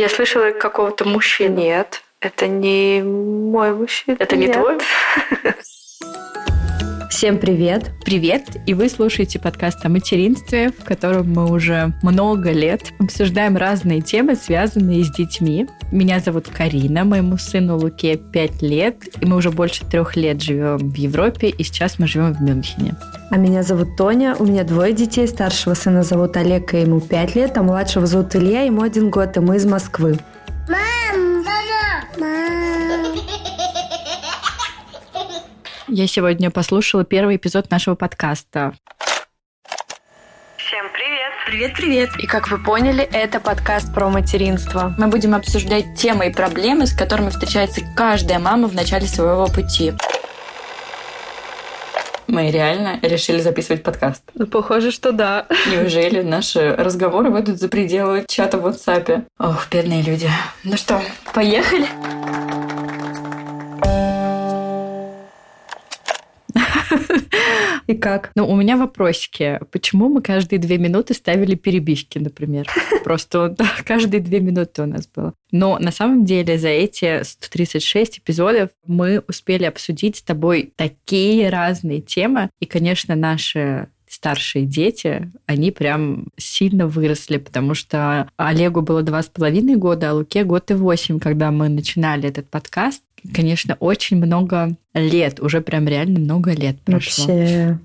Я слышала какого-то мужчину. Нет, это не мой мужчина. Это не Нет. твой? Всем привет! Привет! И вы слушаете подкаст о материнстве, в котором мы уже много лет обсуждаем разные темы, связанные с детьми. Меня зовут Карина, моему сыну Луке 5 лет, и мы уже больше трех лет живем в Европе, и сейчас мы живем в Мюнхене. А меня зовут Тоня, у меня двое детей. Старшего сына зовут Олег, и ему 5 лет, а младшего зовут Илья, ему один год, и мы из Москвы. Мам, мама, мам. Я сегодня послушала первый эпизод нашего подкаста. Всем привет. Привет-привет! И как вы поняли, это подкаст про материнство. Мы будем обсуждать темы и проблемы, с которыми встречается каждая мама в начале своего пути. Мы реально решили записывать подкаст. Ну, похоже, что да. Неужели наши разговоры выйдут за пределы чата в WhatsApp? Ох, бедные люди. Ну что, поехали? И как? Ну, у меня вопросики. Почему мы каждые две минуты ставили перебивки, например? Просто каждые две минуты у нас было. Но на самом деле за эти 136 эпизодов мы успели обсудить с тобой такие разные темы. И, конечно, наши старшие дети, они прям сильно выросли, потому что Олегу было два с половиной года, а Луке год и восемь, когда мы начинали этот подкаст. Конечно, очень много лет, уже прям реально много лет прошло. Вообще.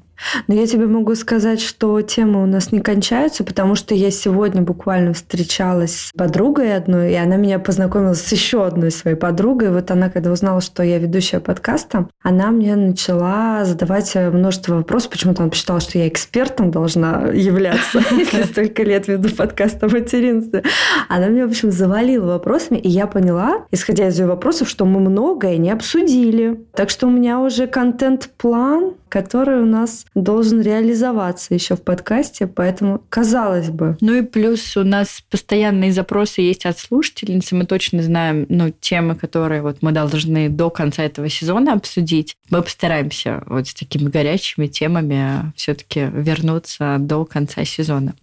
Но я тебе могу сказать, что темы у нас не кончаются, потому что я сегодня буквально встречалась с подругой одной, и она меня познакомила с еще одной своей подругой. Вот она, когда узнала, что я ведущая подкаста, она мне начала задавать множество вопросов. Почему-то она посчитала, что я экспертом должна являться, если столько лет веду подкаст о материнстве. Она меня, в общем, завалила вопросами, и я поняла, исходя из ее вопросов, что мы многое не обсудили. Так что у меня уже контент-план, который у нас должен реализоваться еще в подкасте, поэтому казалось бы. Ну и плюс у нас постоянные запросы есть от слушательниц, мы точно знаем ну, темы, которые вот мы должны до конца этого сезона обсудить. Мы постараемся вот с такими горячими темами все-таки вернуться до конца сезона.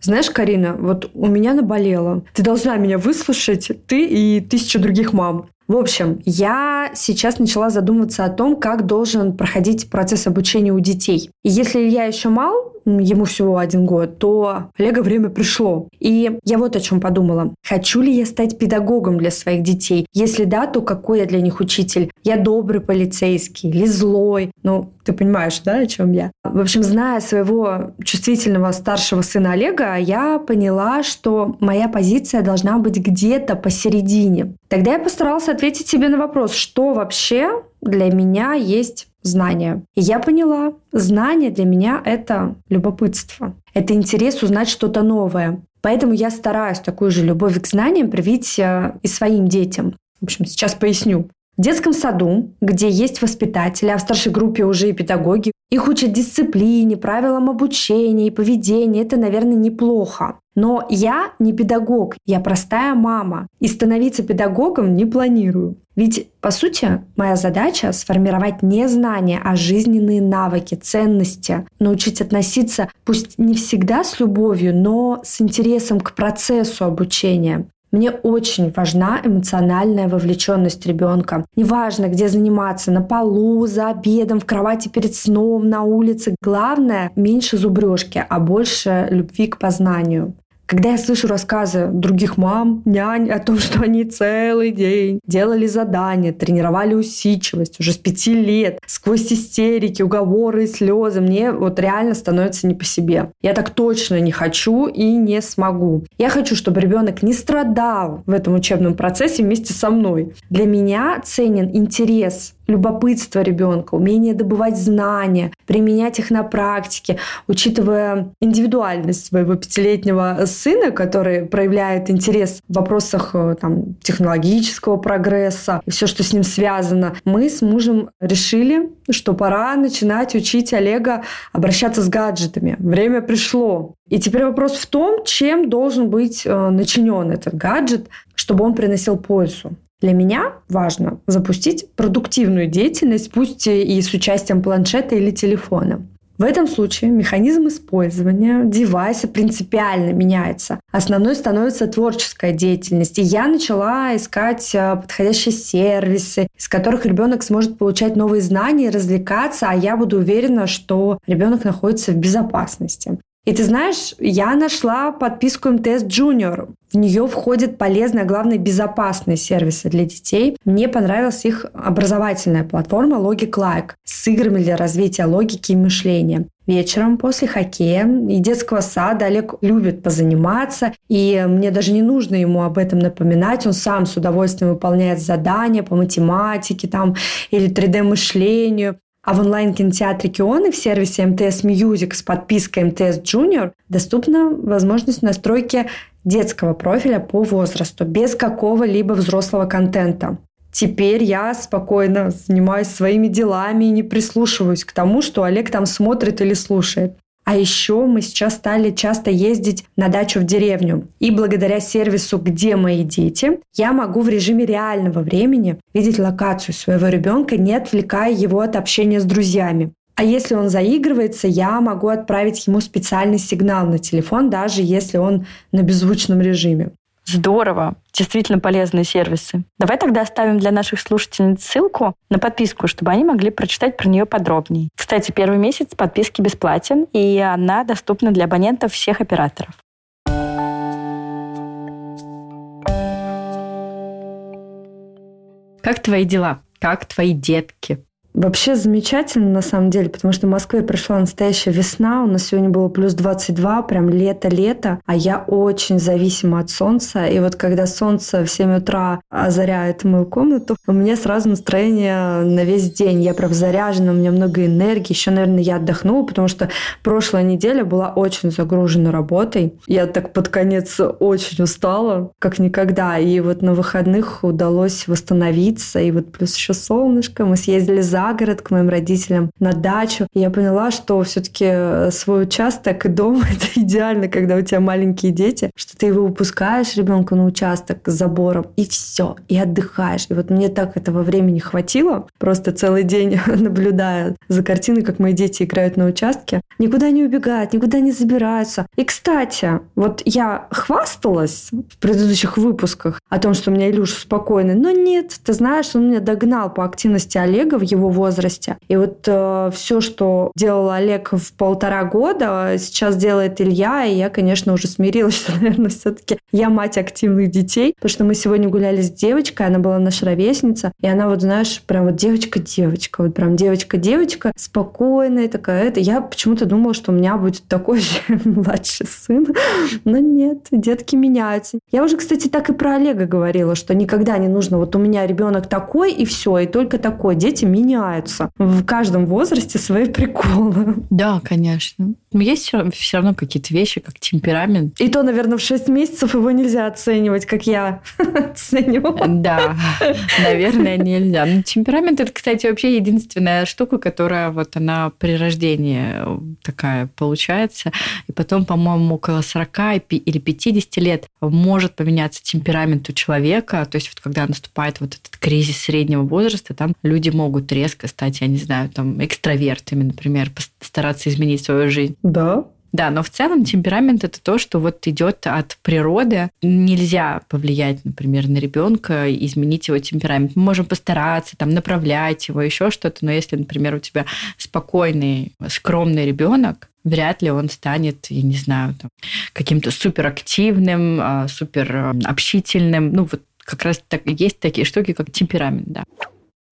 Знаешь, Карина, вот у меня наболело. Ты должна меня выслушать, ты и тысяча других мам. В общем, я сейчас начала задумываться о том, как должен проходить процесс обучения у детей. И если Илья еще мал, ему всего один год, то Олега время пришло. И я вот о чем подумала. Хочу ли я стать педагогом для своих детей? Если да, то какой я для них учитель? Я добрый полицейский или злой? Ну, ты понимаешь, да, о чем я? В общем, зная своего чувствительного старшего сына Олега, я поняла, что моя позиция должна быть где-то посередине. Тогда я постаралась ответить себе на вопрос, что вообще для меня есть знание. И я поняла, знание для меня — это любопытство. Это интерес узнать что-то новое. Поэтому я стараюсь такую же любовь к знаниям привить э, и своим детям. В общем, сейчас поясню. В детском саду, где есть воспитатели, а в старшей группе уже и педагоги, их учат дисциплине, правилам обучения и поведения. Это, наверное, неплохо. Но я не педагог, я простая мама. И становиться педагогом не планирую. Ведь, по сути, моя задача — сформировать не знания, а жизненные навыки, ценности, научить относиться, пусть не всегда с любовью, но с интересом к процессу обучения. Мне очень важна эмоциональная вовлеченность ребенка. Неважно, где заниматься, на полу, за обедом, в кровати перед сном, на улице. Главное, меньше зубрежки, а больше любви к познанию. Когда я слышу рассказы других мам, нянь о том, что они целый день делали задания, тренировали усидчивость уже с пяти лет, сквозь истерики, уговоры слезы, мне вот реально становится не по себе. Я так точно не хочу и не смогу. Я хочу, чтобы ребенок не страдал в этом учебном процессе вместе со мной. Для меня ценен интерес любопытство ребенка, умение добывать знания, применять их на практике, учитывая индивидуальность своего пятилетнего сына, который проявляет интерес в вопросах э, там, технологического прогресса и все, что с ним связано, мы с мужем решили, что пора начинать учить Олега обращаться с гаджетами. Время пришло. И теперь вопрос в том, чем должен быть э, начинен этот гаджет, чтобы он приносил пользу. Для меня важно запустить продуктивную деятельность, пусть и с участием планшета или телефона. В этом случае механизм использования девайса принципиально меняется. Основной становится творческая деятельность. И я начала искать э, подходящие сервисы, из которых ребенок сможет получать новые знания, развлекаться, а я буду уверена, что ребенок находится в безопасности. И ты знаешь, я нашла подписку МТС Junior. В нее входят полезные, а главное, безопасные сервисы для детей. Мне понравилась их образовательная платформа Logic Like с играми для развития логики и мышления. Вечером после хоккея и детского сада Олег любит позаниматься, и мне даже не нужно ему об этом напоминать. Он сам с удовольствием выполняет задания по математике там, или 3D-мышлению. А в онлайн-кинотеатре Кионы в сервисе МТС Music с подпиской МТС Junior доступна возможность настройки детского профиля по возрасту без какого-либо взрослого контента. Теперь я спокойно занимаюсь своими делами и не прислушиваюсь к тому, что Олег там смотрит или слушает. А еще мы сейчас стали часто ездить на дачу в деревню. И благодаря сервису «Где мои дети» я могу в режиме реального времени видеть локацию своего ребенка, не отвлекая его от общения с друзьями. А если он заигрывается, я могу отправить ему специальный сигнал на телефон, даже если он на беззвучном режиме. Здорово. Действительно полезные сервисы. Давай тогда оставим для наших слушательниц ссылку на подписку, чтобы они могли прочитать про нее подробнее. Кстати, первый месяц подписки бесплатен, и она доступна для абонентов всех операторов. Как твои дела? Как твои детки? Вообще замечательно, на самом деле, потому что в Москве пришла настоящая весна. У нас сегодня было плюс 22, прям лето-лето. А я очень зависима от солнца. И вот когда солнце в 7 утра озаряет мою комнату, у меня сразу настроение на весь день. Я прям заряжена, у меня много энергии. Еще, наверное, я отдохнула, потому что прошлая неделя была очень загружена работой. Я так под конец очень устала, как никогда. И вот на выходных удалось восстановиться. И вот плюс еще солнышко. Мы съездили за город к моим родителям на дачу. И я поняла, что все-таки э, свой участок и дом — это идеально, когда у тебя маленькие дети, что ты его выпускаешь ребенка на участок с забором, и все, и отдыхаешь. И вот мне так этого времени хватило, просто целый день наблюдая за картиной, как мои дети играют на участке. Никуда не убегают, никуда не забираются. И, кстати, вот я хвасталась в предыдущих выпусках о том, что у меня Илюша спокойный, но нет, ты знаешь, он меня догнал по активности Олега в его возрасте. И вот э, все, что делал Олег в полтора года, сейчас делает Илья, и я, конечно, уже смирилась, что, наверное, все-таки я мать активных детей, потому что мы сегодня гуляли с девочкой, она была наша ровесница, и она вот, знаешь, прям вот девочка-девочка, вот прям девочка-девочка, спокойная такая. Это я почему-то думала, что у меня будет такой же младший сын, но нет, детки меняются. Я уже, кстати, так и про Олега говорила, что никогда не нужно, вот у меня ребенок такой и все, и только такой. Дети меняются меняются. В каждом возрасте свои приколы. Да, конечно. Но есть все, все равно какие-то вещи, как темперамент. И то, наверное, в 6 месяцев его нельзя оценивать, как я оценивала. Да, наверное, нельзя. Но темперамент это, кстати, вообще единственная штука, которая вот она при рождении такая получается. И потом, по-моему, около 40 или 50 лет может поменяться темперамент у человека. То есть вот когда наступает вот этот кризис среднего возраста, там люди могут резко стать, я не знаю, там экстравертами, например, постараться изменить свою жизнь. Да, да, но в целом темперамент это то, что вот идет от природы. Нельзя повлиять, например, на ребенка, изменить его темперамент. Мы можем постараться, там, направлять его, еще что-то. Но если, например, у тебя спокойный, скромный ребенок, вряд ли он станет, я не знаю, там, каким-то суперактивным, а, супер общительным. Ну, вот как раз так, есть такие штуки, как темперамент, да.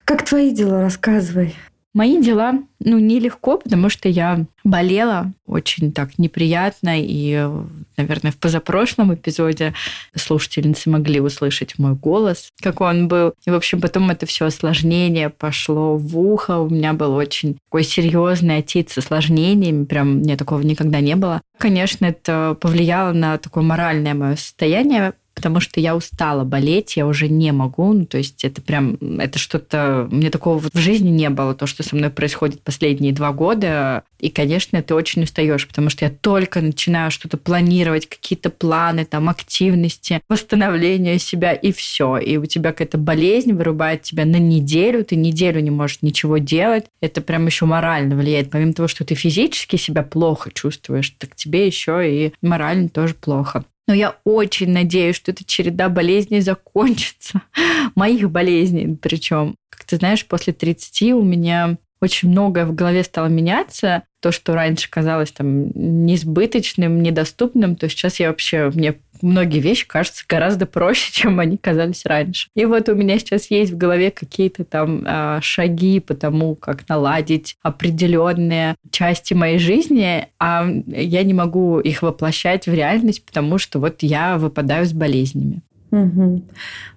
Как твои дела, рассказывай. Мои дела, ну, нелегко, потому что я болела очень так неприятно, и, наверное, в позапрошлом эпизоде слушательницы могли услышать мой голос, как он был. И, в общем, потом это все осложнение пошло в ухо. У меня был очень такой серьезный отец с осложнениями, прям мне такого никогда не было. Конечно, это повлияло на такое моральное мое состояние, потому что я устала болеть, я уже не могу. Ну, то есть это прям, это что-то... Мне такого вот в жизни не было, то, что со мной происходит последние два года. И, конечно, ты очень устаешь, потому что я только начинаю что-то планировать, какие-то планы, там, активности, восстановление себя, и все. И у тебя какая-то болезнь вырубает тебя на неделю, ты неделю не можешь ничего делать. Это прям еще морально влияет. Помимо того, что ты физически себя плохо чувствуешь, так тебе еще и морально тоже плохо. Но я очень надеюсь, что эта череда болезней закончится. Моих болезней причем. Как ты знаешь, после 30 у меня очень многое в голове стало меняться. То, что раньше казалось там несбыточным, недоступным, то сейчас я вообще, мне многие вещи кажутся гораздо проще, чем они казались раньше. И вот у меня сейчас есть в голове какие-то там э, шаги по тому, как наладить определенные части моей жизни, а я не могу их воплощать в реальность, потому что вот я выпадаю с болезнями. Угу.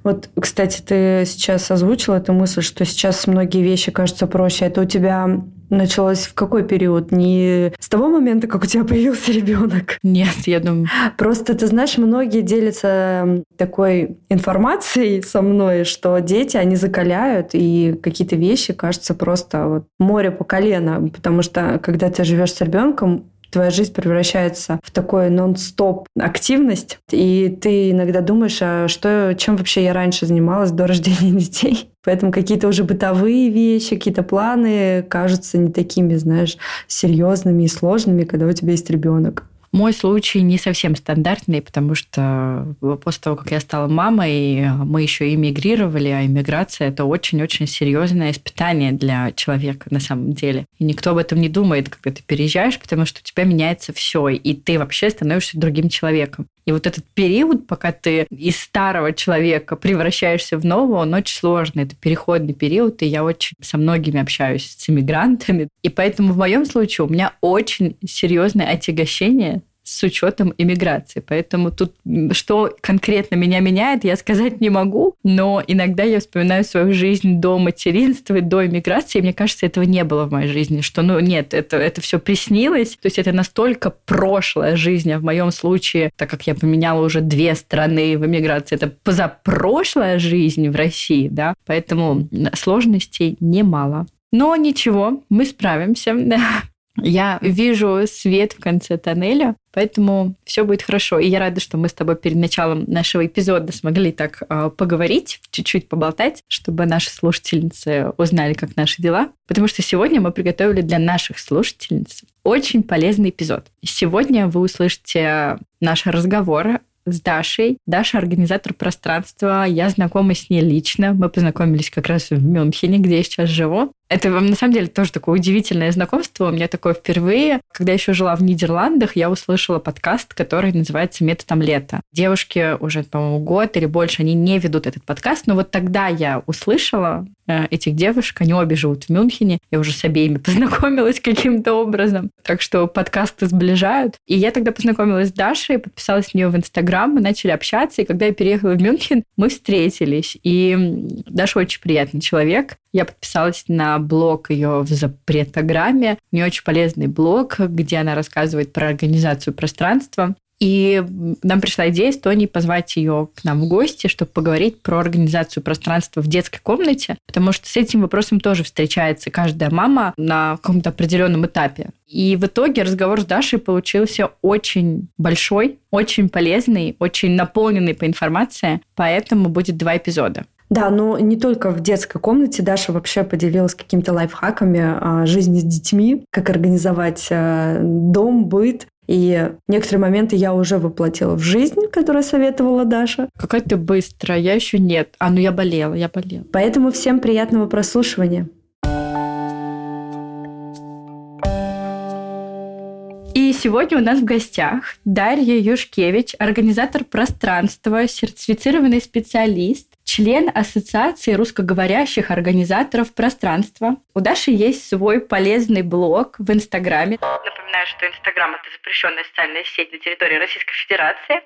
Вот, кстати, ты сейчас озвучила эту мысль, что сейчас многие вещи кажутся проще. Это у тебя началось в какой период? Не с того момента, как у тебя появился ребенок? Нет, я думаю. Просто, ты знаешь, многие делятся такой информацией со мной, что дети, они закаляют, и какие-то вещи кажутся просто вот море по колено. Потому что, когда ты живешь с ребенком, твоя жизнь превращается в такой нон-стоп активность, и ты иногда думаешь, а что, чем вообще я раньше занималась до рождения детей? Поэтому какие-то уже бытовые вещи, какие-то планы кажутся не такими, знаешь, серьезными и сложными, когда у тебя есть ребенок. Мой случай не совсем стандартный, потому что после того, как я стала мамой, мы еще эмигрировали, а иммиграция – это очень-очень серьезное испытание для человека на самом деле. И никто об этом не думает, когда ты переезжаешь, потому что у тебя меняется все, и ты вообще становишься другим человеком. И вот этот период, пока ты из старого человека превращаешься в нового, он очень сложный. Это переходный период, и я очень со многими общаюсь с иммигрантами. И поэтому в моем случае у меня очень серьезное отягощение с учетом иммиграции. Поэтому тут что конкретно меня меняет, я сказать не могу, но иногда я вспоминаю свою жизнь до материнства до иммиграции, и мне кажется, этого не было в моей жизни, что, ну, нет, это, это все приснилось, то есть это настолько прошлая жизнь, а в моем случае, так как я поменяла уже две страны в иммиграции, это позапрошлая жизнь в России, да, поэтому сложностей немало. Но ничего, мы справимся. Я вижу свет в конце тоннеля, поэтому все будет хорошо. И я рада, что мы с тобой перед началом нашего эпизода смогли так э, поговорить, чуть-чуть поболтать, чтобы наши слушательницы узнали, как наши дела. Потому что сегодня мы приготовили для наших слушательниц очень полезный эпизод. Сегодня вы услышите наш разговор с Дашей. Даша организатор пространства. Я знакома с ней лично. Мы познакомились как раз в Мюнхене, где я сейчас живу. Это на самом деле тоже такое удивительное знакомство. У меня такое впервые. Когда еще жила в Нидерландах, я услышала подкаст, который называется «Методом лета». Девушки уже, по-моему, год или больше, они не ведут этот подкаст, но вот тогда я услышала э, этих девушек, они обе живут в Мюнхене, я уже с обеими познакомилась каким-то образом, так что подкасты сближают. И я тогда познакомилась с Дашей, подписалась на нее в Инстаграм, мы начали общаться, и когда я переехала в Мюнхен, мы встретились. И Даша очень приятный человек, я подписалась на блог ее в запретограмме. У нее очень полезный блог, где она рассказывает про организацию пространства. И нам пришла идея с Тони позвать ее к нам в гости, чтобы поговорить про организацию пространства в детской комнате, потому что с этим вопросом тоже встречается каждая мама на каком-то определенном этапе. И в итоге разговор с Дашей получился очень большой, очень полезный, очень наполненный по информации, поэтому будет два эпизода. Да, но не только в детской комнате. Даша вообще поделилась какими-то лайфхаками о жизни с детьми, как организовать э, дом, быт. И некоторые моменты я уже воплотила в жизнь, которую советовала Даша. Какая ты быстрая, я еще нет. А, ну я болела, я болела. Поэтому всем приятного прослушивания. И сегодня у нас в гостях Дарья Юшкевич, организатор пространства, сертифицированный специалист, член Ассоциации русскоговорящих организаторов пространства. У Даши есть свой полезный блог в Инстаграме. Напоминаю, что Инстаграм – это запрещенная социальная сеть на территории Российской Федерации.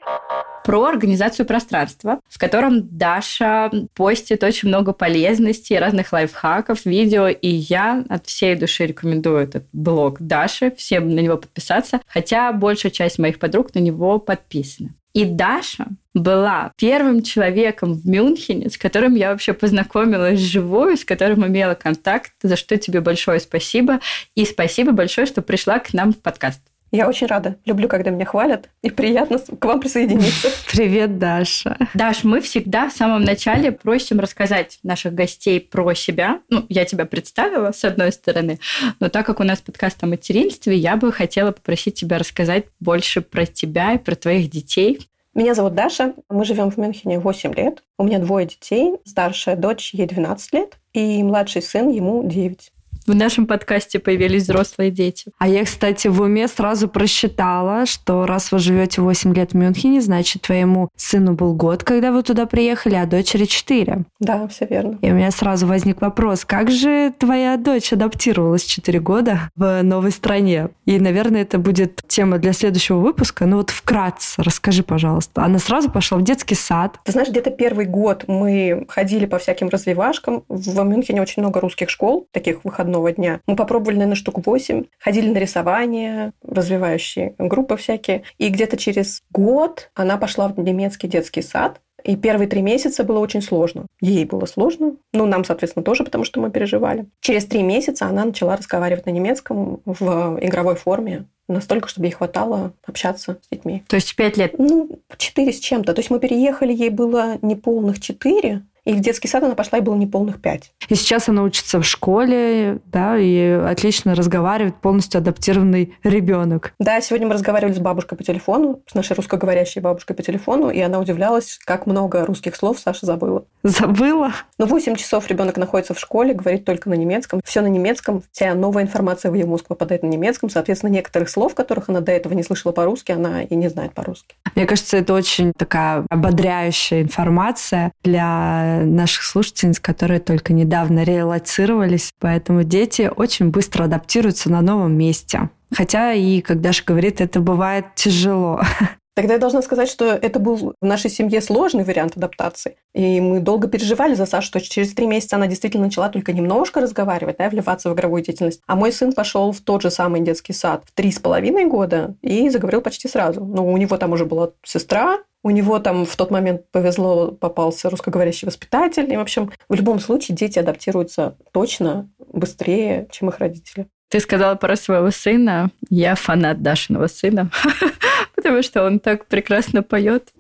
Про организацию пространства, в котором Даша постит очень много полезностей, разных лайфхаков, видео. И я от всей души рекомендую этот блог Даши, всем на него подписаться. Хотя большая часть моих подруг на него подписана. И Даша была первым человеком в Мюнхене, с которым я вообще познакомилась вживую, с которым имела контакт, за что тебе большое спасибо. И спасибо большое, что пришла к нам в подкаст. Я очень рада. Люблю, когда меня хвалят. И приятно к вам присоединиться. Привет, Даша. Даш, мы всегда в самом начале просим рассказать наших гостей про себя. Ну, я тебя представила, с одной стороны, но так как у нас подкаст о материнстве, я бы хотела попросить тебя рассказать больше про тебя и про твоих детей. Меня зовут Даша. Мы живем в Мюнхене 8 лет. У меня двое детей. Старшая дочь, ей 12 лет, и младший сын, ему 9 в нашем подкасте появились взрослые дети. А я, кстати, в уме сразу просчитала, что раз вы живете 8 лет в Мюнхене, значит, твоему сыну был год, когда вы туда приехали, а дочери 4. Да, все верно. И у меня сразу возник вопрос, как же твоя дочь адаптировалась 4 года в новой стране? И, наверное, это будет тема для следующего выпуска. Ну вот вкратце расскажи, пожалуйста. Она сразу пошла в детский сад. Ты знаешь, где-то первый год мы ходили по всяким развивашкам. В Мюнхене очень много русских школ, таких выходных выходного дня. Мы попробовали, наверное, штук 8, ходили на рисование, развивающие группы всякие. И где-то через год она пошла в немецкий детский сад. И первые три месяца было очень сложно. Ей было сложно. Ну, нам, соответственно, тоже, потому что мы переживали. Через три месяца она начала разговаривать на немецком в игровой форме настолько, чтобы ей хватало общаться с детьми. То есть пять лет? Ну, четыре с чем-то. То есть мы переехали, ей было неполных четыре, и в детский сад она пошла, и было неполных пять. И сейчас она учится в школе, да, и отлично разговаривает, полностью адаптированный ребенок. Да, сегодня мы разговаривали с бабушкой по телефону, с нашей русскоговорящей бабушкой по телефону, и она удивлялась, как много русских слов Саша забыла. Забыла? Ну, 8 часов ребенок находится в школе, говорит только на немецком. Все на немецком, вся новая информация в ее мозг попадает на немецком. Соответственно, некоторых слов, которых она до этого не слышала по-русски, она и не знает по-русски. Мне кажется, это очень такая ободряющая информация для наших слушательниц, которые только недавно релацировались. Поэтому дети очень быстро адаптируются на новом месте. Хотя и, как Даша говорит, это бывает тяжело. Тогда я должна сказать, что это был в нашей семье сложный вариант адаптации. И мы долго переживали за Сашу, что через три месяца она действительно начала только немножко разговаривать, да, вливаться в игровую деятельность. А мой сын пошел в тот же самый детский сад в три с половиной года и заговорил почти сразу. Но у него там уже была сестра, у него там в тот момент повезло, попался русскоговорящий воспитатель. И, в общем, в любом случае дети адаптируются точно быстрее, чем их родители. Ты сказала про своего сына. Я фанат Дашиного сына, потому что он так прекрасно поет.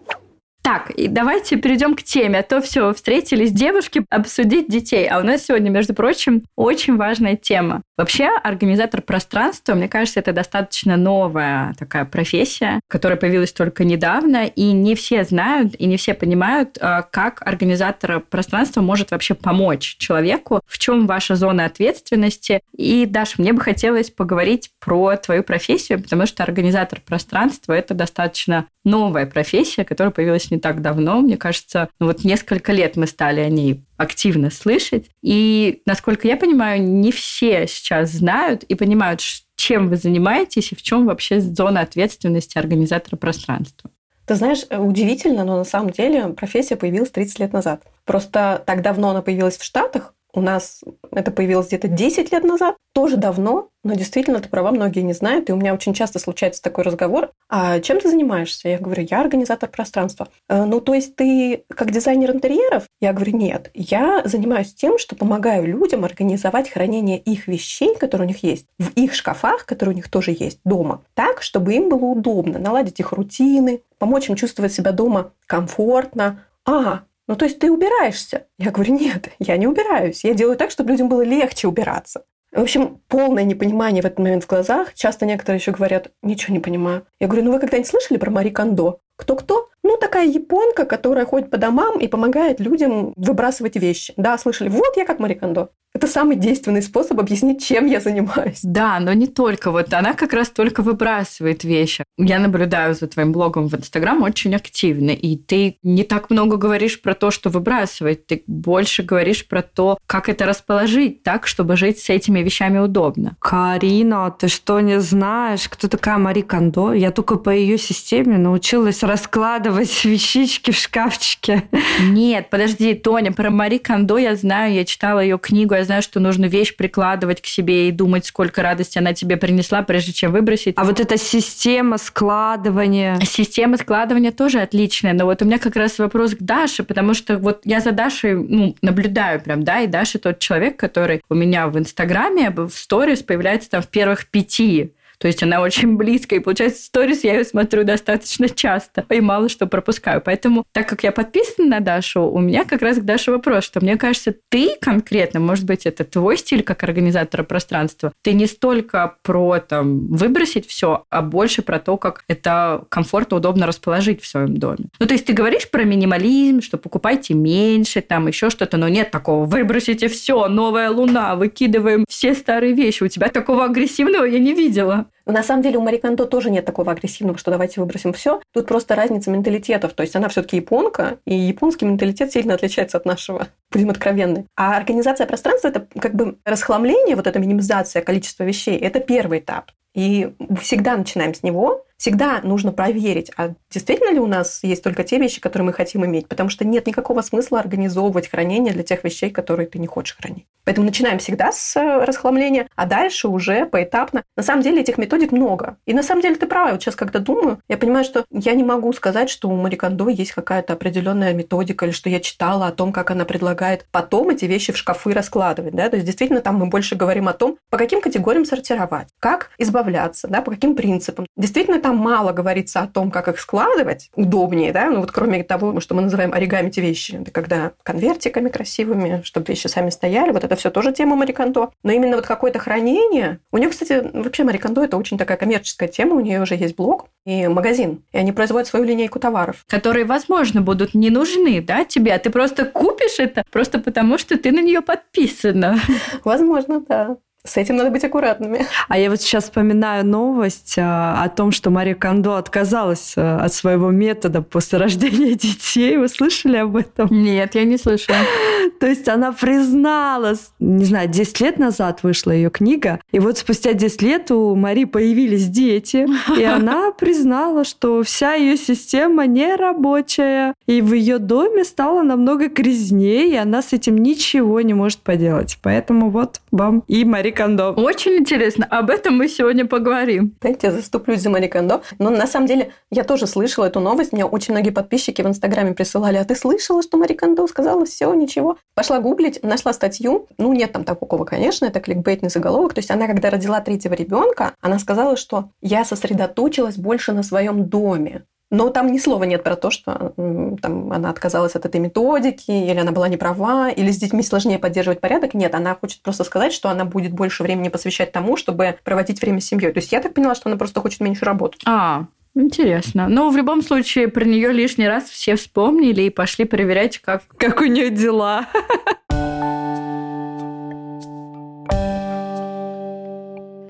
Так, и давайте перейдем к теме. А то все, встретились девушки обсудить детей. А у нас сегодня, между прочим, очень важная тема. Вообще, организатор пространства, мне кажется, это достаточно новая такая профессия, которая появилась только недавно, и не все знают, и не все понимают, а, как организатор пространства может вообще помочь человеку, в чем ваша зона ответственности. И, Даша, мне бы хотелось поговорить про твою профессию, потому что организатор пространства – это достаточно новая профессия, которая появилась не так давно. Мне кажется, ну вот несколько лет мы стали о ней активно слышать. И, насколько я понимаю, не все сейчас знают и понимают, чем вы занимаетесь и в чем вообще зона ответственности организатора пространства. Ты знаешь, удивительно, но на самом деле профессия появилась 30 лет назад. Просто так давно она появилась в Штатах, у нас это появилось где-то 10 лет назад, тоже давно, но действительно, ты права, многие не знают, и у меня очень часто случается такой разговор. А чем ты занимаешься? Я говорю, я организатор пространства. «Э, ну, то есть ты как дизайнер интерьеров? Я говорю, нет. Я занимаюсь тем, что помогаю людям организовать хранение их вещей, которые у них есть, в их шкафах, которые у них тоже есть дома, так, чтобы им было удобно, наладить их рутины, помочь им чувствовать себя дома комфортно. А, ну, то есть ты убираешься? Я говорю, нет, я не убираюсь. Я делаю так, чтобы людям было легче убираться. В общем, полное непонимание в этот момент в глазах. Часто некоторые еще говорят, ничего не понимаю. Я говорю, ну вы когда-нибудь слышали про Мари Кондо? Кто-кто? Ну, такая японка, которая ходит по домам и помогает людям выбрасывать вещи. Да, слышали? Вот я как Мари Кондо. Это самый действенный способ объяснить, чем я занимаюсь. Да, но не только. Вот она как раз только выбрасывает вещи. Я наблюдаю за твоим блогом в Инстаграм очень активно, и ты не так много говоришь про то, что выбрасывать, ты больше говоришь про то, как это расположить так, чтобы жить с этими вещами удобно. Карина, ты что, не знаешь, кто такая Мари Кондо? Я только по ее системе научилась раскладывать складывать вещички в шкафчике. Нет, подожди, Тоня, про Мари Кондо я знаю, я читала ее книгу, я знаю, что нужно вещь прикладывать к себе и думать, сколько радости она тебе принесла, прежде чем выбросить. А вот эта система складывания... Система складывания тоже отличная, но вот у меня как раз вопрос к Даше, потому что вот я за Дашей ну, наблюдаю прям, да, и Даша тот человек, который у меня в Инстаграме в сторис появляется там в первых пяти то есть она очень близко, и получается, сторис я ее смотрю достаточно часто, и мало что пропускаю. Поэтому, так как я подписана на Дашу, у меня как раз к Даше вопрос, что мне кажется, ты конкретно, может быть, это твой стиль как организатора пространства, ты не столько про там выбросить все, а больше про то, как это комфортно, удобно расположить в своем доме. Ну, то есть ты говоришь про минимализм, что покупайте меньше, там еще что-то, но нет такого, выбросите все, новая луна, выкидываем все старые вещи. У тебя такого агрессивного я не видела. Но на самом деле у Мари Кондо тоже нет такого агрессивного, что давайте выбросим все. Тут просто разница менталитетов. То есть она все-таки японка, и японский менталитет сильно отличается от нашего. Будем откровенны. А организация пространства это как бы расхламление, вот эта минимизация количества вещей, это первый этап. И всегда начинаем с него, всегда нужно проверить, а действительно ли у нас есть только те вещи, которые мы хотим иметь, потому что нет никакого смысла организовывать хранение для тех вещей, которые ты не хочешь хранить. Поэтому начинаем всегда с э, расхламления, а дальше уже поэтапно. На самом деле этих методик много. И на самом деле ты права. Вот сейчас, когда думаю, я понимаю, что я не могу сказать, что у Мари Кондо есть какая-то определенная методика, или что я читала о том, как она предлагает потом эти вещи в шкафы раскладывать. Да? То есть действительно там мы больше говорим о том, по каким категориям сортировать, как избавляться, да, по каким принципам. Действительно там мало говорится о том, как их складывать удобнее, да, ну вот кроме того, что мы называем оригами те вещи, это когда конвертиками красивыми, чтобы вещи сами стояли, вот это все тоже тема Марикандо. Но именно вот какое-то хранение, у нее, кстати, вообще Марикандо это очень такая коммерческая тема, у нее уже есть блог и магазин, и они производят свою линейку товаров. Которые, возможно, будут не нужны, да, тебе, а ты просто купишь это просто потому, что ты на нее подписана. Возможно, да. С этим надо быть аккуратными. А я вот сейчас вспоминаю новость а, о том, что Мария Кондо отказалась а, от своего метода после рождения детей. Вы слышали об этом? Нет, я не слышала. То есть она призналась, не знаю, 10 лет назад вышла ее книга, и вот спустя 10 лет у Мари появились дети, и она признала, что вся ее система нерабочая, и в ее доме стало намного грязнее, и она с этим ничего не может поделать. Поэтому вот вам и Мари Кондо. Очень интересно. Об этом мы сегодня поговорим. Знаете, я заступлюсь за Мари Кондо. Но на самом деле я тоже слышала эту новость. Мне очень многие подписчики в Инстаграме присылали. А ты слышала, что Мари Кондо сказала все, ничего? Пошла гуглить, нашла статью. Ну, нет там такого, конечно, это кликбейтный заголовок. То есть она, когда родила третьего ребенка, она сказала, что я сосредоточилась больше на своем доме. Но там ни слова нет про то, что там, она отказалась от этой методики, или она была не права, или с детьми сложнее поддерживать порядок. Нет, она хочет просто сказать, что она будет больше времени посвящать тому, чтобы проводить время с семьей. То есть я так поняла, что она просто хочет меньше работать. А, Интересно. Но в любом случае про нее лишний раз все вспомнили и пошли проверять, как, как у нее дела.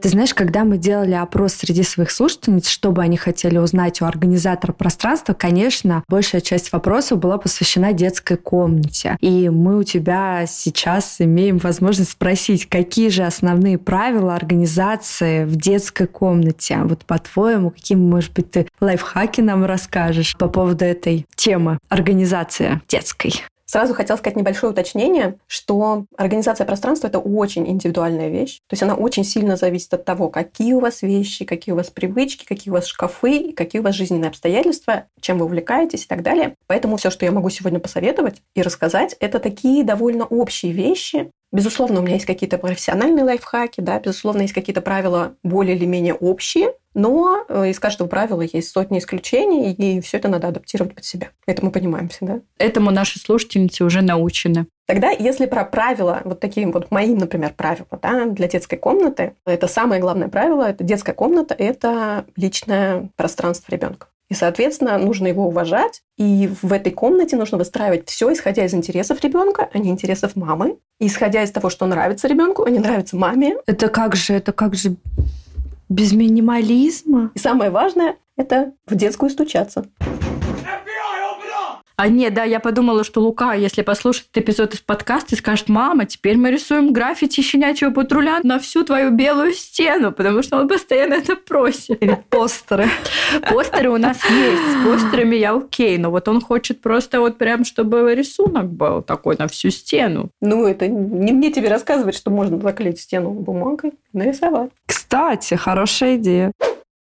Ты знаешь, когда мы делали опрос среди своих слушательниц, что бы они хотели узнать у организатора пространства, конечно, большая часть вопросов была посвящена детской комнате. И мы у тебя сейчас имеем возможность спросить, какие же основные правила организации в детской комнате? Вот по-твоему, какие, может быть, ты лайфхаки нам расскажешь по поводу этой темы организации детской? Сразу хотел сказать небольшое уточнение, что организация пространства – это очень индивидуальная вещь. То есть она очень сильно зависит от того, какие у вас вещи, какие у вас привычки, какие у вас шкафы, какие у вас жизненные обстоятельства, чем вы увлекаетесь и так далее. Поэтому все, что я могу сегодня посоветовать и рассказать, это такие довольно общие вещи, Безусловно, у меня есть какие-то профессиональные лайфхаки, да, безусловно, есть какие-то правила более или менее общие, но э, из каждого правила есть сотни исключений, и все это надо адаптировать под себя. Это мы понимаем всегда. Этому наши слушательницы уже научены. Тогда, если про правила, вот такие вот мои, например, правила да, для детской комнаты, это самое главное правило, это детская комната, это личное пространство ребенка. И, соответственно, нужно его уважать. И в этой комнате нужно выстраивать все, исходя из интересов ребенка, а не интересов мамы. Исходя из того, что нравится ребенку, а не нравится маме. Это как же, это как же без минимализма? И самое важное – это в детскую стучаться. А нет, да, я подумала, что Лука, если послушает этот эпизод из подкаста, скажет, мама, теперь мы рисуем граффити щенячьего патруля на всю твою белую стену, потому что он постоянно это просит. Или постеры. Постеры у нас есть, с постерами я окей, но вот он хочет просто вот прям, чтобы рисунок был такой на всю стену. Ну, это не мне тебе рассказывать, что можно заклеить стену бумагой, нарисовать. Кстати, хорошая идея.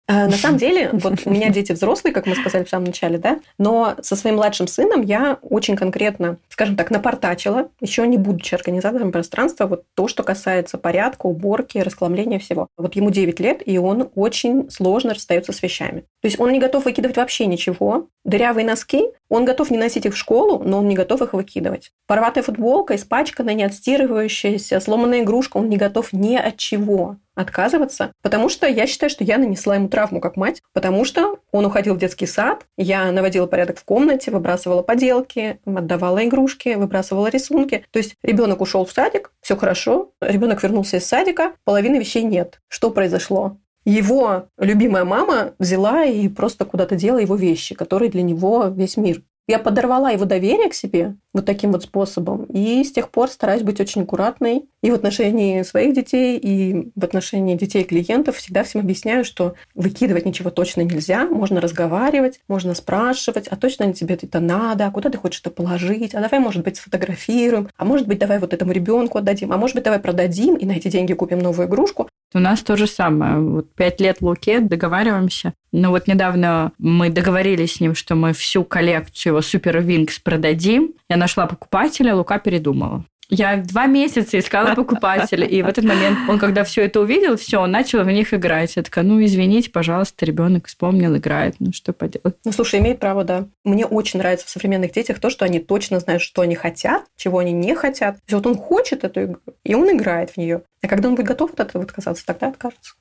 А, На самом деле, вот у меня дети взрослые, как мы сказали в самом начале, да, но со своим младшим сыном я очень конкретно, скажем так, напортачила, еще не будучи организатором пространства, вот то, что касается порядка, уборки, расхламления всего. Вот ему 9 лет, и он очень сложно расстается с вещами. То есть он не готов выкидывать вообще ничего. Дырявые носки, он готов не носить их в школу, но он не готов их выкидывать. Порватая футболка, испачканная, не отстирывающаяся, сломанная игрушка, он не готов ни от чего отказываться, потому что я считаю, что я нанесла ему травму как мать, потому что он уходил в детский сад, я наводила порядок в комнате, выбрасывала поделки, отдавала игрушки, выбрасывала рисунки. То есть ребенок ушел в садик, все хорошо, ребенок вернулся из садика, половины вещей нет. Что произошло? Его любимая мама взяла и просто куда-то дела его вещи, которые для него весь мир. Я подорвала его доверие к себе вот таким вот способом. И с тех пор стараюсь быть очень аккуратной и в отношении своих детей, и в отношении детей клиентов. Всегда всем объясняю, что выкидывать ничего точно нельзя. Можно разговаривать, можно спрашивать, а точно ли тебе это надо, а куда ты хочешь это положить, а давай, может быть, сфотографируем, а может быть, давай вот этому ребенку отдадим, а может быть, давай продадим и на эти деньги купим новую игрушку. У нас то же самое. Вот пять лет Луке, договариваемся. Но вот недавно мы договорились с ним, что мы всю коллекцию его Супер Винкс продадим. Я нашла покупателя, Лука передумала. Я два месяца искала покупателя, и в этот момент он, когда все это увидел, все, он начал в них играть. Я такая, ну, извините, пожалуйста, ребенок вспомнил, играет, ну, что поделать. Ну, слушай, имеет право, да. Мне очень нравится в современных детях то, что они точно знают, что они хотят, чего они не хотят. То есть вот он хочет эту игру, и он играет в нее. А когда он будет готов от этого отказаться, тогда откажется.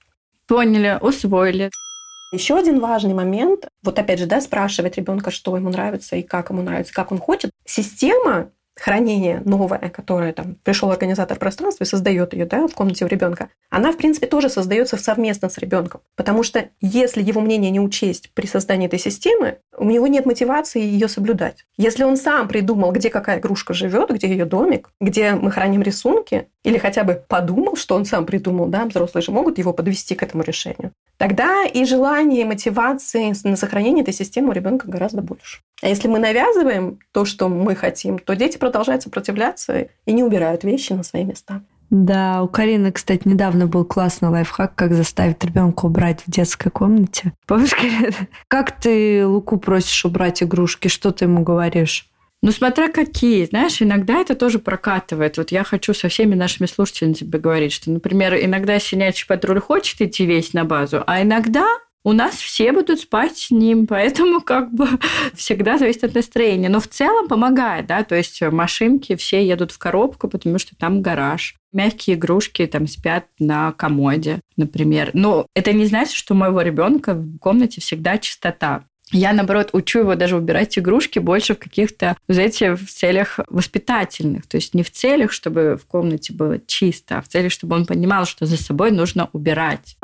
Поняли, усвоили. Еще один важный момент, вот опять же, да, спрашивать ребенка, что ему нравится и как ему нравится, как он хочет. Система хранение новое, которое там пришел организатор пространства и создает ее да, в комнате у ребенка, она, в принципе, тоже создается совместно с ребенком. Потому что если его мнение не учесть при создании этой системы, у него нет мотивации ее соблюдать. Если он сам придумал, где какая игрушка живет, где ее домик, где мы храним рисунки, или хотя бы подумал, что он сам придумал, да, взрослые же могут его подвести к этому решению, тогда и желание, и мотивации на сохранение этой системы у ребенка гораздо больше. А если мы навязываем то, что мы хотим, то дети продолжают сопротивляться и не убирают вещи на свои места. Да, у Карины, кстати, недавно был классный лайфхак, как заставить ребенка убрать в детской комнате. Помнишь, Карина? Как ты Луку просишь убрать игрушки? Что ты ему говоришь? Ну, смотря какие. Знаешь, иногда это тоже прокатывает. Вот я хочу со всеми нашими слушателями тебе говорить, что, например, иногда щенячий патруль хочет идти весь на базу, а иногда у нас все будут спать с ним, поэтому как бы всегда зависит от настроения. Но в целом помогает, да, то есть машинки все едут в коробку, потому что там гараж. Мягкие игрушки там спят на комоде, например. Но это не значит, что у моего ребенка в комнате всегда чистота. Я, наоборот, учу его даже убирать игрушки больше в каких-то, знаете, в целях воспитательных. То есть не в целях, чтобы в комнате было чисто, а в целях, чтобы он понимал, что за собой нужно убирать.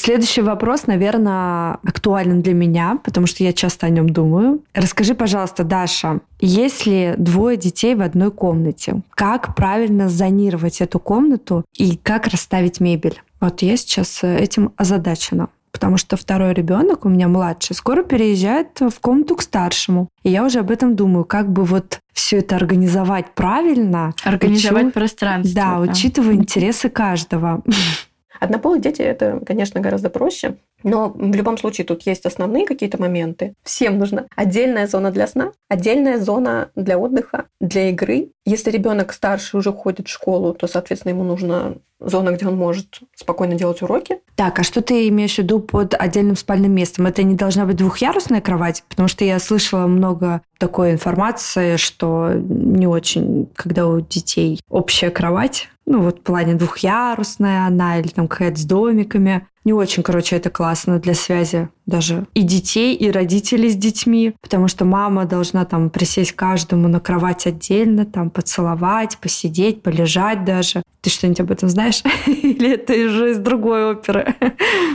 Следующий вопрос, наверное, актуален для меня, потому что я часто о нем думаю. Расскажи, пожалуйста, Даша, если двое детей в одной комнате, как правильно зонировать эту комнату и как расставить мебель? Вот я сейчас этим озадачена потому что второй ребенок у меня младший скоро переезжает в комнату к старшему. И я уже об этом думаю, как бы вот все это организовать правильно. Организовать учу... пространство. Да, да, учитывая интересы каждого. Однополые дети это, конечно, гораздо проще, но в любом случае тут есть основные какие-то моменты. Всем нужна отдельная зона для сна, отдельная зона для отдыха, для игры. Если ребенок старше уже ходит в школу, то, соответственно, ему нужна зона, где он может спокойно делать уроки. Так, а что ты имеешь в виду под отдельным спальным местом? Это не должна быть двухъярусная кровать? Потому что я слышала много такой информации, что не очень, когда у детей общая кровать, ну вот в плане двухъярусная она или там какая-то с домиками. Не очень, короче, это классно для связи даже и детей, и родителей с детьми, потому что мама должна там присесть каждому на кровать отдельно, там поцеловать, посидеть, полежать даже. Ты что-нибудь об этом знаешь? Или это уже из другой оперы?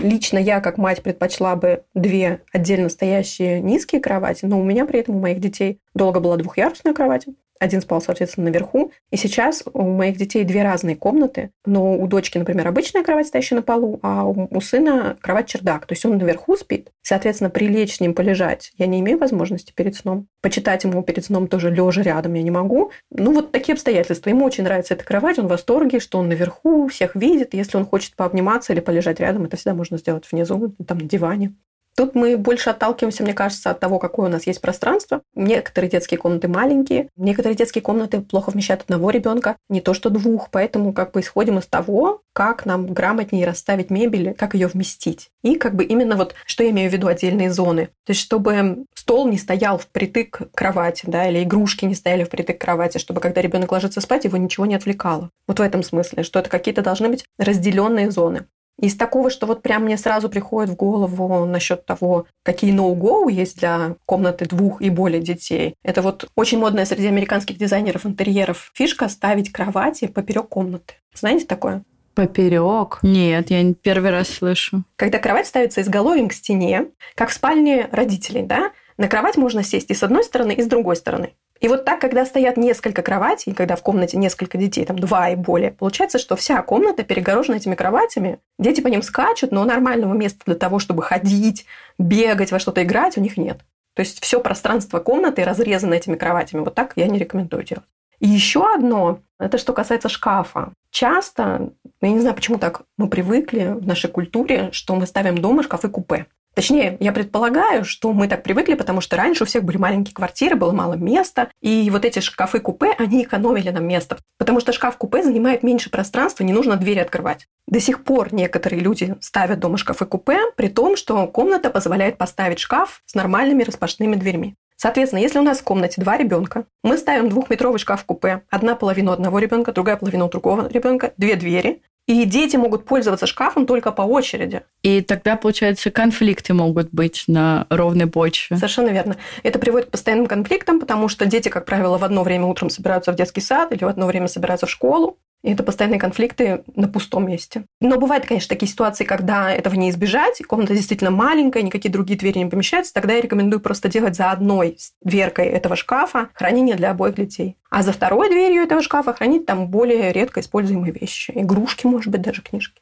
Лично я, как мать, предпочла бы две отдельно стоящие низкие кровати, но у меня при этом у моих детей долго была двухъярусная кровать. Один спал, соответственно, наверху. И сейчас у моих детей две разные комнаты. Но у дочки, например, обычная кровать, стоящая на полу, а сына кровать-чердак. То есть он наверху спит. Соответственно, прилечь с ним полежать я не имею возможности перед сном. Почитать ему перед сном тоже лежа рядом я не могу. Ну, вот такие обстоятельства. Ему очень нравится эта кровать, он в восторге, что он наверху, всех видит. Если он хочет пообниматься или полежать рядом, это всегда можно сделать внизу, там, на диване. Тут мы больше отталкиваемся, мне кажется, от того, какое у нас есть пространство. Некоторые детские комнаты маленькие, некоторые детские комнаты плохо вмещают одного ребенка, не то что двух, поэтому как бы исходим из того, как нам грамотнее расставить мебель, как ее вместить. И как бы именно вот, что я имею в виду отдельные зоны. То есть, чтобы стол не стоял впритык к кровати, да, или игрушки не стояли впритык к кровати, чтобы когда ребенок ложится спать, его ничего не отвлекало. Вот в этом смысле, что это какие-то должны быть разделенные зоны. Из такого, что вот прям мне сразу приходит в голову насчет того, какие no-go есть для комнаты двух и более детей. Это вот очень модная среди американских дизайнеров интерьеров фишка ставить кровати поперек комнаты. Знаете такое? Поперек? Нет, я первый раз слышу. Когда кровать ставится изголовьем к стене, как в спальне родителей, да, на кровать можно сесть и с одной стороны, и с другой стороны. И вот так, когда стоят несколько кроватей, когда в комнате несколько детей, там два и более, получается, что вся комната перегорожена этими кроватями. Дети по ним скачут, но нормального места для того, чтобы ходить, бегать, во что-то играть, у них нет. То есть все пространство комнаты разрезано этими кроватями. Вот так я не рекомендую делать. И еще одно, это что касается шкафа. Часто, я не знаю, почему так мы привыкли в нашей культуре, что мы ставим дома шкафы-купе. Точнее, я предполагаю, что мы так привыкли, потому что раньше у всех были маленькие квартиры, было мало места, и вот эти шкафы-купе, они экономили нам место, потому что шкаф-купе занимает меньше пространства, не нужно двери открывать. До сих пор некоторые люди ставят дома шкафы-купе, при том, что комната позволяет поставить шкаф с нормальными распашными дверьми. Соответственно, если у нас в комнате два ребенка, мы ставим двухметровый шкаф-купе, одна половина одного ребенка, другая половина другого ребенка, две двери, и дети могут пользоваться шкафом только по очереди. И тогда, получается, конфликты могут быть на ровной почве. Совершенно верно. Это приводит к постоянным конфликтам, потому что дети, как правило, в одно время утром собираются в детский сад или в одно время собираются в школу. И это постоянные конфликты на пустом месте. Но бывают, конечно, такие ситуации, когда этого не избежать, комната действительно маленькая, никакие другие двери не помещаются, тогда я рекомендую просто делать за одной дверкой этого шкафа хранение для обоих детей. А за второй дверью этого шкафа хранить там более редко используемые вещи. Игрушки, может быть, даже книжки.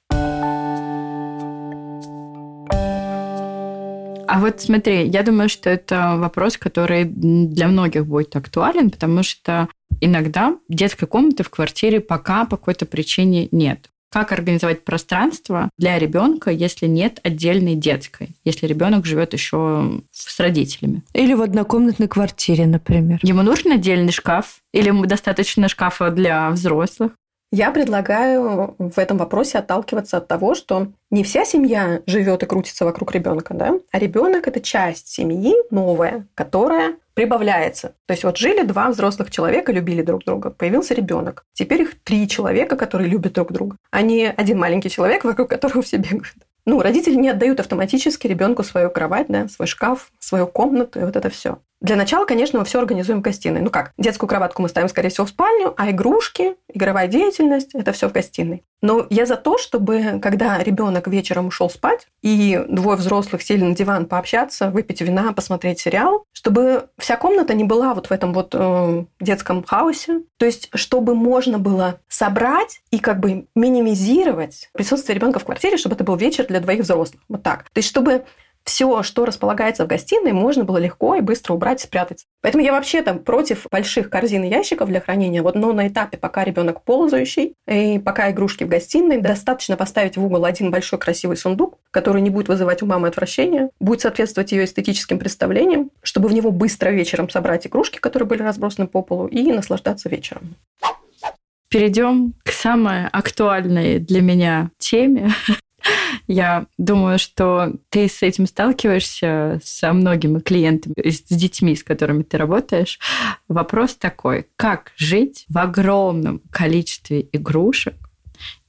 А вот смотри, я думаю, что это вопрос, который для многих будет актуален, потому что иногда детской комнаты в квартире пока по какой-то причине нет. Как организовать пространство для ребенка, если нет отдельной детской, если ребенок живет еще с родителями? Или в однокомнатной квартире, например. Ему нужен отдельный шкаф? Или достаточно шкафа для взрослых? Я предлагаю в этом вопросе отталкиваться от того, что не вся семья живет и крутится вокруг ребенка, да, а ребенок это часть семьи новая, которая прибавляется. То есть вот жили два взрослых человека, любили друг друга, появился ребенок. Теперь их три человека, которые любят друг друга, а не один маленький человек, вокруг которого все бегают. Ну, родители не отдают автоматически ребенку свою кровать, да, свой шкаф, свою комнату и вот это все. Для начала, конечно, мы все организуем в гостиной. Ну как, детскую кроватку мы ставим, скорее всего, в спальню, а игрушки, игровая деятельность – это все в гостиной. Но я за то, чтобы, когда ребенок вечером ушел спать, и двое взрослых сели на диван пообщаться, выпить вина, посмотреть сериал, чтобы вся комната не была вот в этом вот э, детском хаосе. То есть, чтобы можно было собрать и как бы минимизировать присутствие ребенка в квартире, чтобы это был вечер для двоих взрослых. Вот так. То есть, чтобы все, что располагается в гостиной, можно было легко и быстро убрать спрятать. Поэтому я вообще там против больших корзин и ящиков для хранения. Вот, но на этапе, пока ребенок ползающий, и пока игрушки в гостиной, достаточно поставить в угол один большой красивый сундук, который не будет вызывать у мамы отвращения, будет соответствовать ее эстетическим представлениям, чтобы в него быстро вечером собрать игрушки, которые были разбросаны по полу, и наслаждаться вечером. Перейдем к самой актуальной для меня теме Я думаю, что ты с этим сталкиваешься со многими клиентами, с детьми, с которыми ты работаешь. Вопрос такой, как жить в огромном количестве игрушек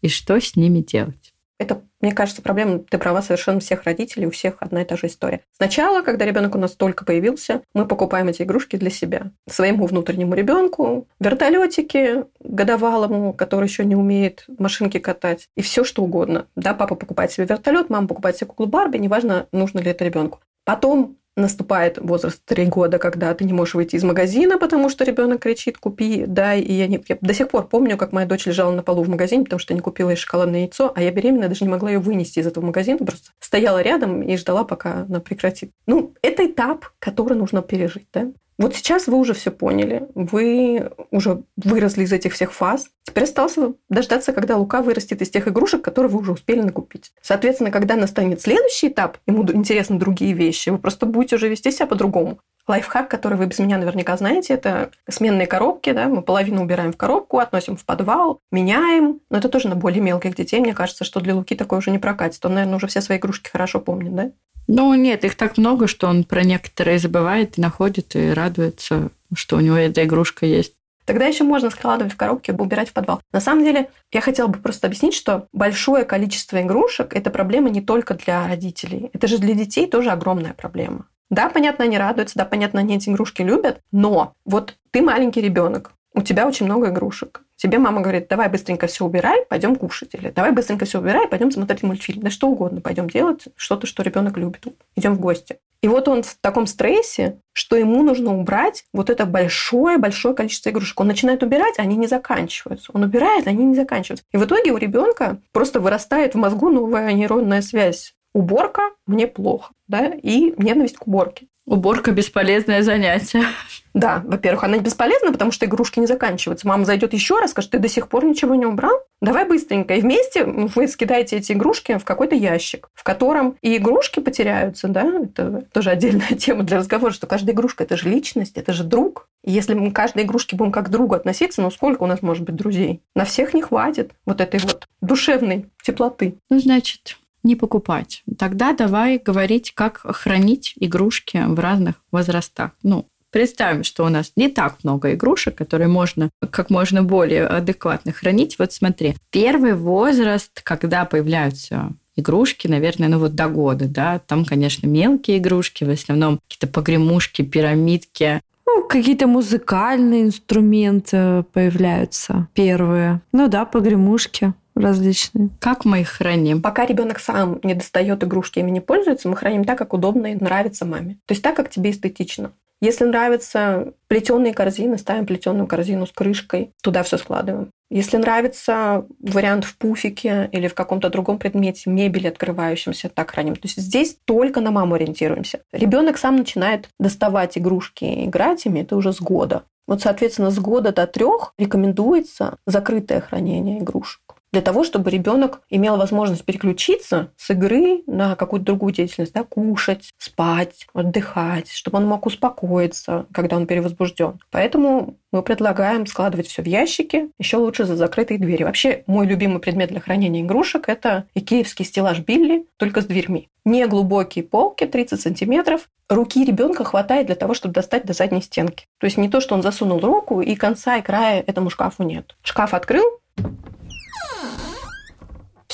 и что с ними делать? Это, мне кажется, проблема, ты права, совершенно всех родителей, у всех одна и та же история. Сначала, когда ребенок у нас только появился, мы покупаем эти игрушки для себя. Своему внутреннему ребенку, вертолетики годовалому, который еще не умеет машинки катать, и все что угодно. Да, папа покупает себе вертолет, мама покупает себе куклу Барби, неважно, нужно ли это ребенку. Потом наступает возраст 3 года, когда ты не можешь выйти из магазина, потому что ребенок кричит, купи, дай. И я, не... я до сих пор помню, как моя дочь лежала на полу в магазине, потому что не купила ей шоколадное яйцо, а я беременная даже не могла ее вынести из этого магазина, просто стояла рядом и ждала, пока она прекратит. Ну, это этап, который нужно пережить, да? Вот сейчас вы уже все поняли, вы уже выросли из этих всех фаз. Теперь осталось дождаться, когда Лука вырастет из тех игрушек, которые вы уже успели накупить. Соответственно, когда настанет следующий этап, ему интересны другие вещи, вы просто будете уже вести себя по-другому. Лайфхак, который вы без меня наверняка знаете, это сменные коробки. Да? Мы половину убираем в коробку, относим в подвал, меняем. Но это тоже на более мелких детей. Мне кажется, что для Луки такое уже не прокатит. Он, наверное, уже все свои игрушки хорошо помнит, да? Ну, нет, их так много, что он про некоторые забывает находит, и радуется, что у него эта игрушка есть. Тогда еще можно складывать в коробки, убирать в подвал. На самом деле, я хотела бы просто объяснить, что большое количество игрушек – это проблема не только для родителей. Это же для детей тоже огромная проблема. Да, понятно, они радуются, да, понятно, они эти игрушки любят, но вот ты маленький ребенок, у тебя очень много игрушек. Тебе мама говорит, давай быстренько все убирай, пойдем кушать. Или давай быстренько все убирай, пойдем смотреть мультфильм. Да что угодно, пойдем делать что-то, что ребенок любит. Идем в гости. И вот он в таком стрессе, что ему нужно убрать вот это большое-большое количество игрушек. Он начинает убирать, они не заканчиваются. Он убирает, они не заканчиваются. И в итоге у ребенка просто вырастает в мозгу новая нейронная связь. Уборка мне плохо, да, и ненависть к уборке. Уборка – бесполезное занятие. Да, во-первых, она бесполезна, потому что игрушки не заканчиваются. Мама зайдет еще раз, скажет, ты до сих пор ничего не убрал? Давай быстренько. И вместе вы скидаете эти игрушки в какой-то ящик, в котором и игрушки потеряются, да, это тоже отдельная тема для разговора, что каждая игрушка – это же личность, это же друг. И если мы к каждой игрушке будем как к другу относиться, ну сколько у нас может быть друзей? На всех не хватит вот этой вот душевной теплоты. Ну, значит, не покупать. Тогда давай говорить, как хранить игрушки в разных возрастах. Ну, представим, что у нас не так много игрушек, которые можно как можно более адекватно хранить. Вот смотри, первый возраст, когда появляются игрушки, наверное, ну вот до года, да, там, конечно, мелкие игрушки, в основном какие-то погремушки, пирамидки, ну, какие-то музыкальные инструменты появляются первые. Ну да, погремушки различные. Как мы их храним? Пока ребенок сам не достает игрушки, ими не пользуется, мы храним так, как удобно и нравится маме. То есть так, как тебе эстетично. Если нравятся плетеные корзины, ставим плетеную корзину с крышкой, туда все складываем. Если нравится вариант в пуфике или в каком-то другом предмете, мебели открывающемся, так храним. То есть здесь только на маму ориентируемся. Ребенок сам начинает доставать игрушки и играть ими, это уже с года. Вот, соответственно, с года до трех рекомендуется закрытое хранение игрушек для того, чтобы ребенок имел возможность переключиться с игры на какую-то другую деятельность, да, кушать, спать, отдыхать, чтобы он мог успокоиться, когда он перевозбужден. Поэтому мы предлагаем складывать все в ящики, еще лучше за закрытые двери. Вообще, мой любимый предмет для хранения игрушек – это икеевский стеллаж Билли, только с дверьми. Не глубокие полки, 30 сантиметров. Руки ребенка хватает для того, чтобы достать до задней стенки. То есть не то, что он засунул руку, и конца и края этому шкафу нет. Шкаф открыл,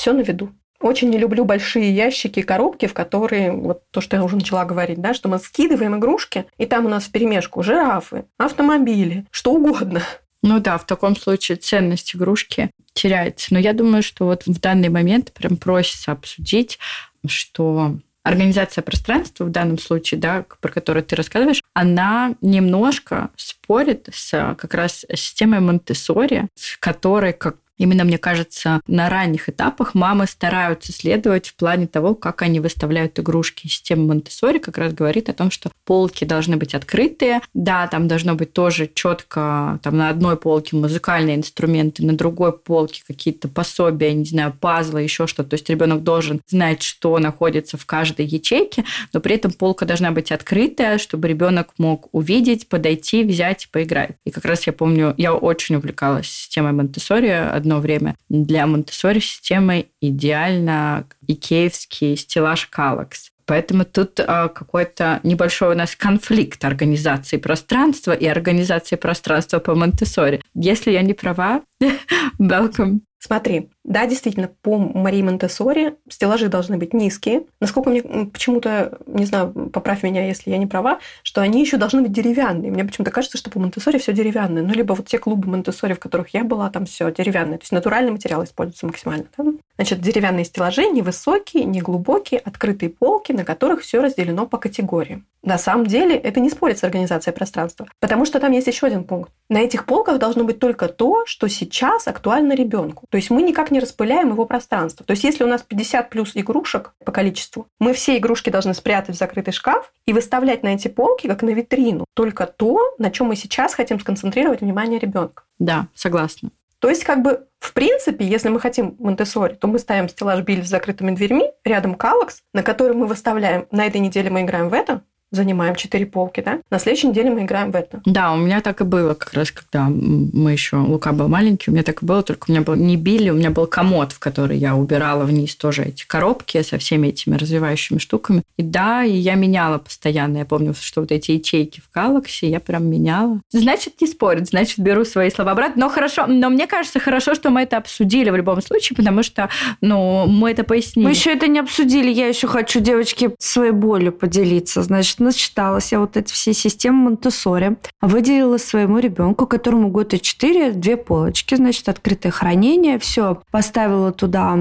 все на виду. Очень не люблю большие ящики, коробки, в которые, вот то, что я уже начала говорить, да, что мы скидываем игрушки, и там у нас в перемешку жирафы, автомобили, что угодно. Ну да, в таком случае ценность игрушки теряется. Но я думаю, что вот в данный момент прям просится обсудить, что организация пространства в данном случае, да, про которую ты рассказываешь, она немножко спорит с как раз системой Монтессори, с которой, как Именно, мне кажется, на ранних этапах мамы стараются следовать в плане того, как они выставляют игрушки. Система Монтессори как раз говорит о том, что полки должны быть открытые. Да, там должно быть тоже четко, там на одной полке музыкальные инструменты, на другой полке какие-то пособия, не знаю, пазлы, еще что-то. То есть ребенок должен знать, что находится в каждой ячейке, но при этом полка должна быть открытая, чтобы ребенок мог увидеть, подойти, взять и поиграть. И как раз я помню, я очень увлекалась системой Монтессори одно время. Для Монтессори системы идеально икеевский стеллаж Калакс. Поэтому тут а, какой-то небольшой у нас конфликт организации пространства и организации пространства по Монтессори. Если я не права, welcome Смотри, да, действительно, по Марии Монтессори стеллажи должны быть низкие. Насколько мне почему-то, не знаю, поправь меня, если я не права, что они еще должны быть деревянные. Мне почему-то кажется, что по Монтессори все деревянное. Ну, либо вот те клубы Монтессори, в которых я была, там все деревянное. То есть натуральный материал используется максимально. Да? Значит, деревянные стеллажи невысокие, неглубокие, открытые полки, на которых все разделено по категориям. На самом деле это не спорит с организацией пространства, потому что там есть еще один пункт. На этих полках должно быть только то, что сейчас актуально ребенку. То есть мы никак не распыляем его пространство. То есть если у нас 50 плюс игрушек по количеству, мы все игрушки должны спрятать в закрытый шкаф и выставлять на эти полки, как на витрину, только то, на чем мы сейчас хотим сконцентрировать внимание ребенка. Да, согласна. То есть, как бы, в принципе, если мы хотим монте то мы ставим стеллаж Биль с закрытыми дверьми, рядом калакс, на который мы выставляем, на этой неделе мы играем в это, занимаем четыре полки, да? На следующей неделе мы играем в это. Да, у меня так и было как раз, когда мы еще, Лука был маленький, у меня так и было, только у меня был не Билли, у меня был комод, в который я убирала вниз тоже эти коробки со всеми этими развивающими штуками. И да, и я меняла постоянно. Я помню, что вот эти ячейки в Galaxy я прям меняла. Значит, не спорить, значит, беру свои слова обратно. Но хорошо, но мне кажется, хорошо, что мы это обсудили в любом случае, потому что, ну, мы это пояснили. Мы еще это не обсудили. Я еще хочу, девочки, своей болью поделиться. Значит, начиталась я вот эти все системы Монтессори, выделила своему ребенку, которому год и четыре, две полочки, значит, открытое хранение, все, поставила туда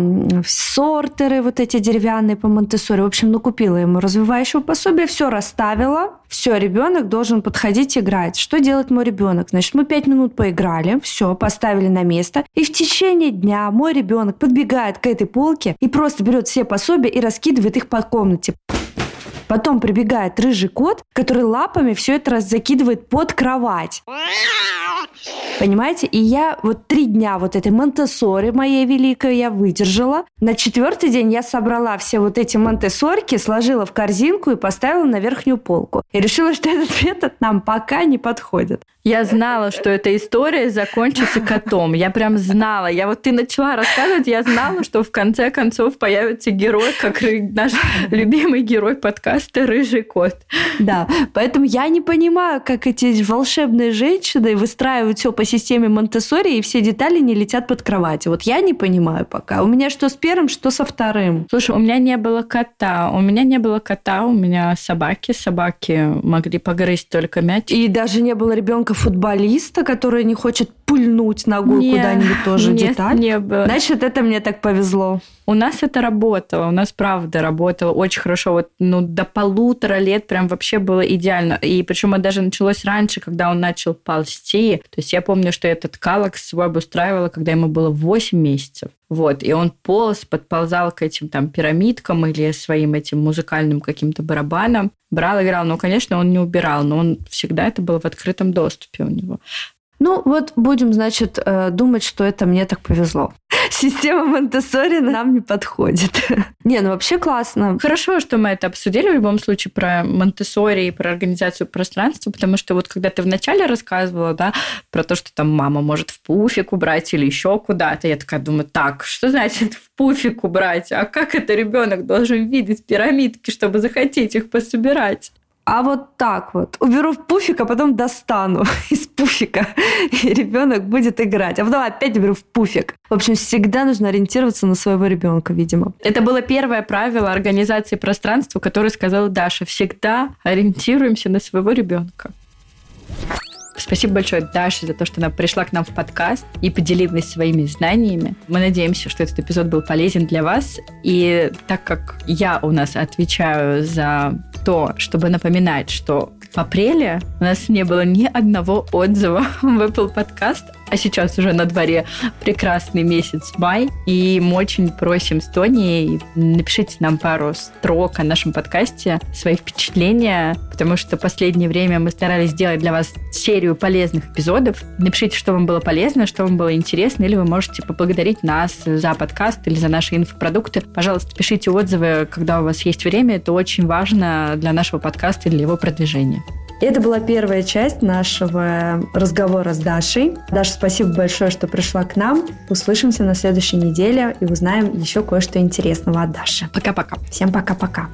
сортеры вот эти деревянные по Монтессори, в общем, накупила ему развивающего пособия, все расставила, все, ребенок должен подходить играть. Что делает мой ребенок? Значит, мы пять минут поиграли, все, поставили на место, и в течение дня мой ребенок подбегает к этой полке и просто берет все пособия и раскидывает их по комнате. Потом прибегает рыжий кот, который лапами все это раз закидывает под кровать. Понимаете? И я вот три дня вот этой монтессори моей великой я выдержала. На четвертый день я собрала все вот эти монтессорки, сложила в корзинку и поставила на верхнюю полку. И решила, что этот метод нам пока не подходит. Я знала, что эта история закончится котом. Я прям знала. Я вот ты начала рассказывать, я знала, что в конце концов появится герой, как наш любимый герой подкаста «Рыжий кот». Да, поэтому я не понимаю, как эти волшебные женщины выстраивают все по системе монте и все детали не летят под кровать. Вот я не понимаю пока. У меня что с первым, что со вторым. Слушай, у меня не было кота. У меня не было кота, у меня собаки. Собаки могли погрызть только мяч. И даже не было ребенка футболиста, который не хочет пульнуть ногой куда-нибудь тоже нет, деталь? не было. Значит, это мне так повезло. У нас это работало, у нас правда работало очень хорошо. Вот, ну, до полутора лет прям вообще было идеально. И причем это даже началось раньше, когда он начал ползти. То есть я помню, что этот калакс свой обустраивала, когда ему было 8 месяцев. Вот, и он полз, подползал к этим там пирамидкам или своим этим музыкальным каким-то барабанам, брал, играл. Ну, конечно, он не убирал, но он всегда это было в открытом доступе у него. Ну, вот будем, значит, э, думать, что это мне так повезло. Система монте нам не подходит. не, ну вообще классно. Хорошо, что мы это обсудили в любом случае про монте и про организацию пространства, потому что вот когда ты вначале рассказывала, да, про то, что там мама может в пуфик убрать или еще куда-то, я такая думаю, так, что значит в пуфик убрать? А как это ребенок должен видеть пирамидки, чтобы захотеть их пособирать? А вот так вот. Уберу в пуфик, а потом достану из пуфика, и ребенок будет играть. А потом опять уберу в пуфик. В общем, всегда нужно ориентироваться на своего ребенка, видимо. Это было первое правило организации пространства, которое сказала Даша. Всегда ориентируемся на своего ребенка. Спасибо большое Даше за то, что она пришла к нам в подкаст и поделилась своими знаниями. Мы надеемся, что этот эпизод был полезен для вас. И так как я у нас отвечаю за то, чтобы напоминать, что в апреле у нас не было ни одного отзыва в Apple Podcast а сейчас уже на дворе прекрасный месяц май, и мы очень просим с Тони, напишите нам пару строк о нашем подкасте, свои впечатления, потому что последнее время мы старались сделать для вас серию полезных эпизодов. Напишите, что вам было полезно, что вам было интересно, или вы можете поблагодарить нас за подкаст или за наши инфопродукты. Пожалуйста, пишите отзывы, когда у вас есть время, это очень важно для нашего подкаста и для его продвижения. Это была первая часть нашего разговора с Дашей. Даша, спасибо большое, что пришла к нам. Услышимся на следующей неделе и узнаем еще кое-что интересного от Даши. Пока-пока. Всем пока-пока.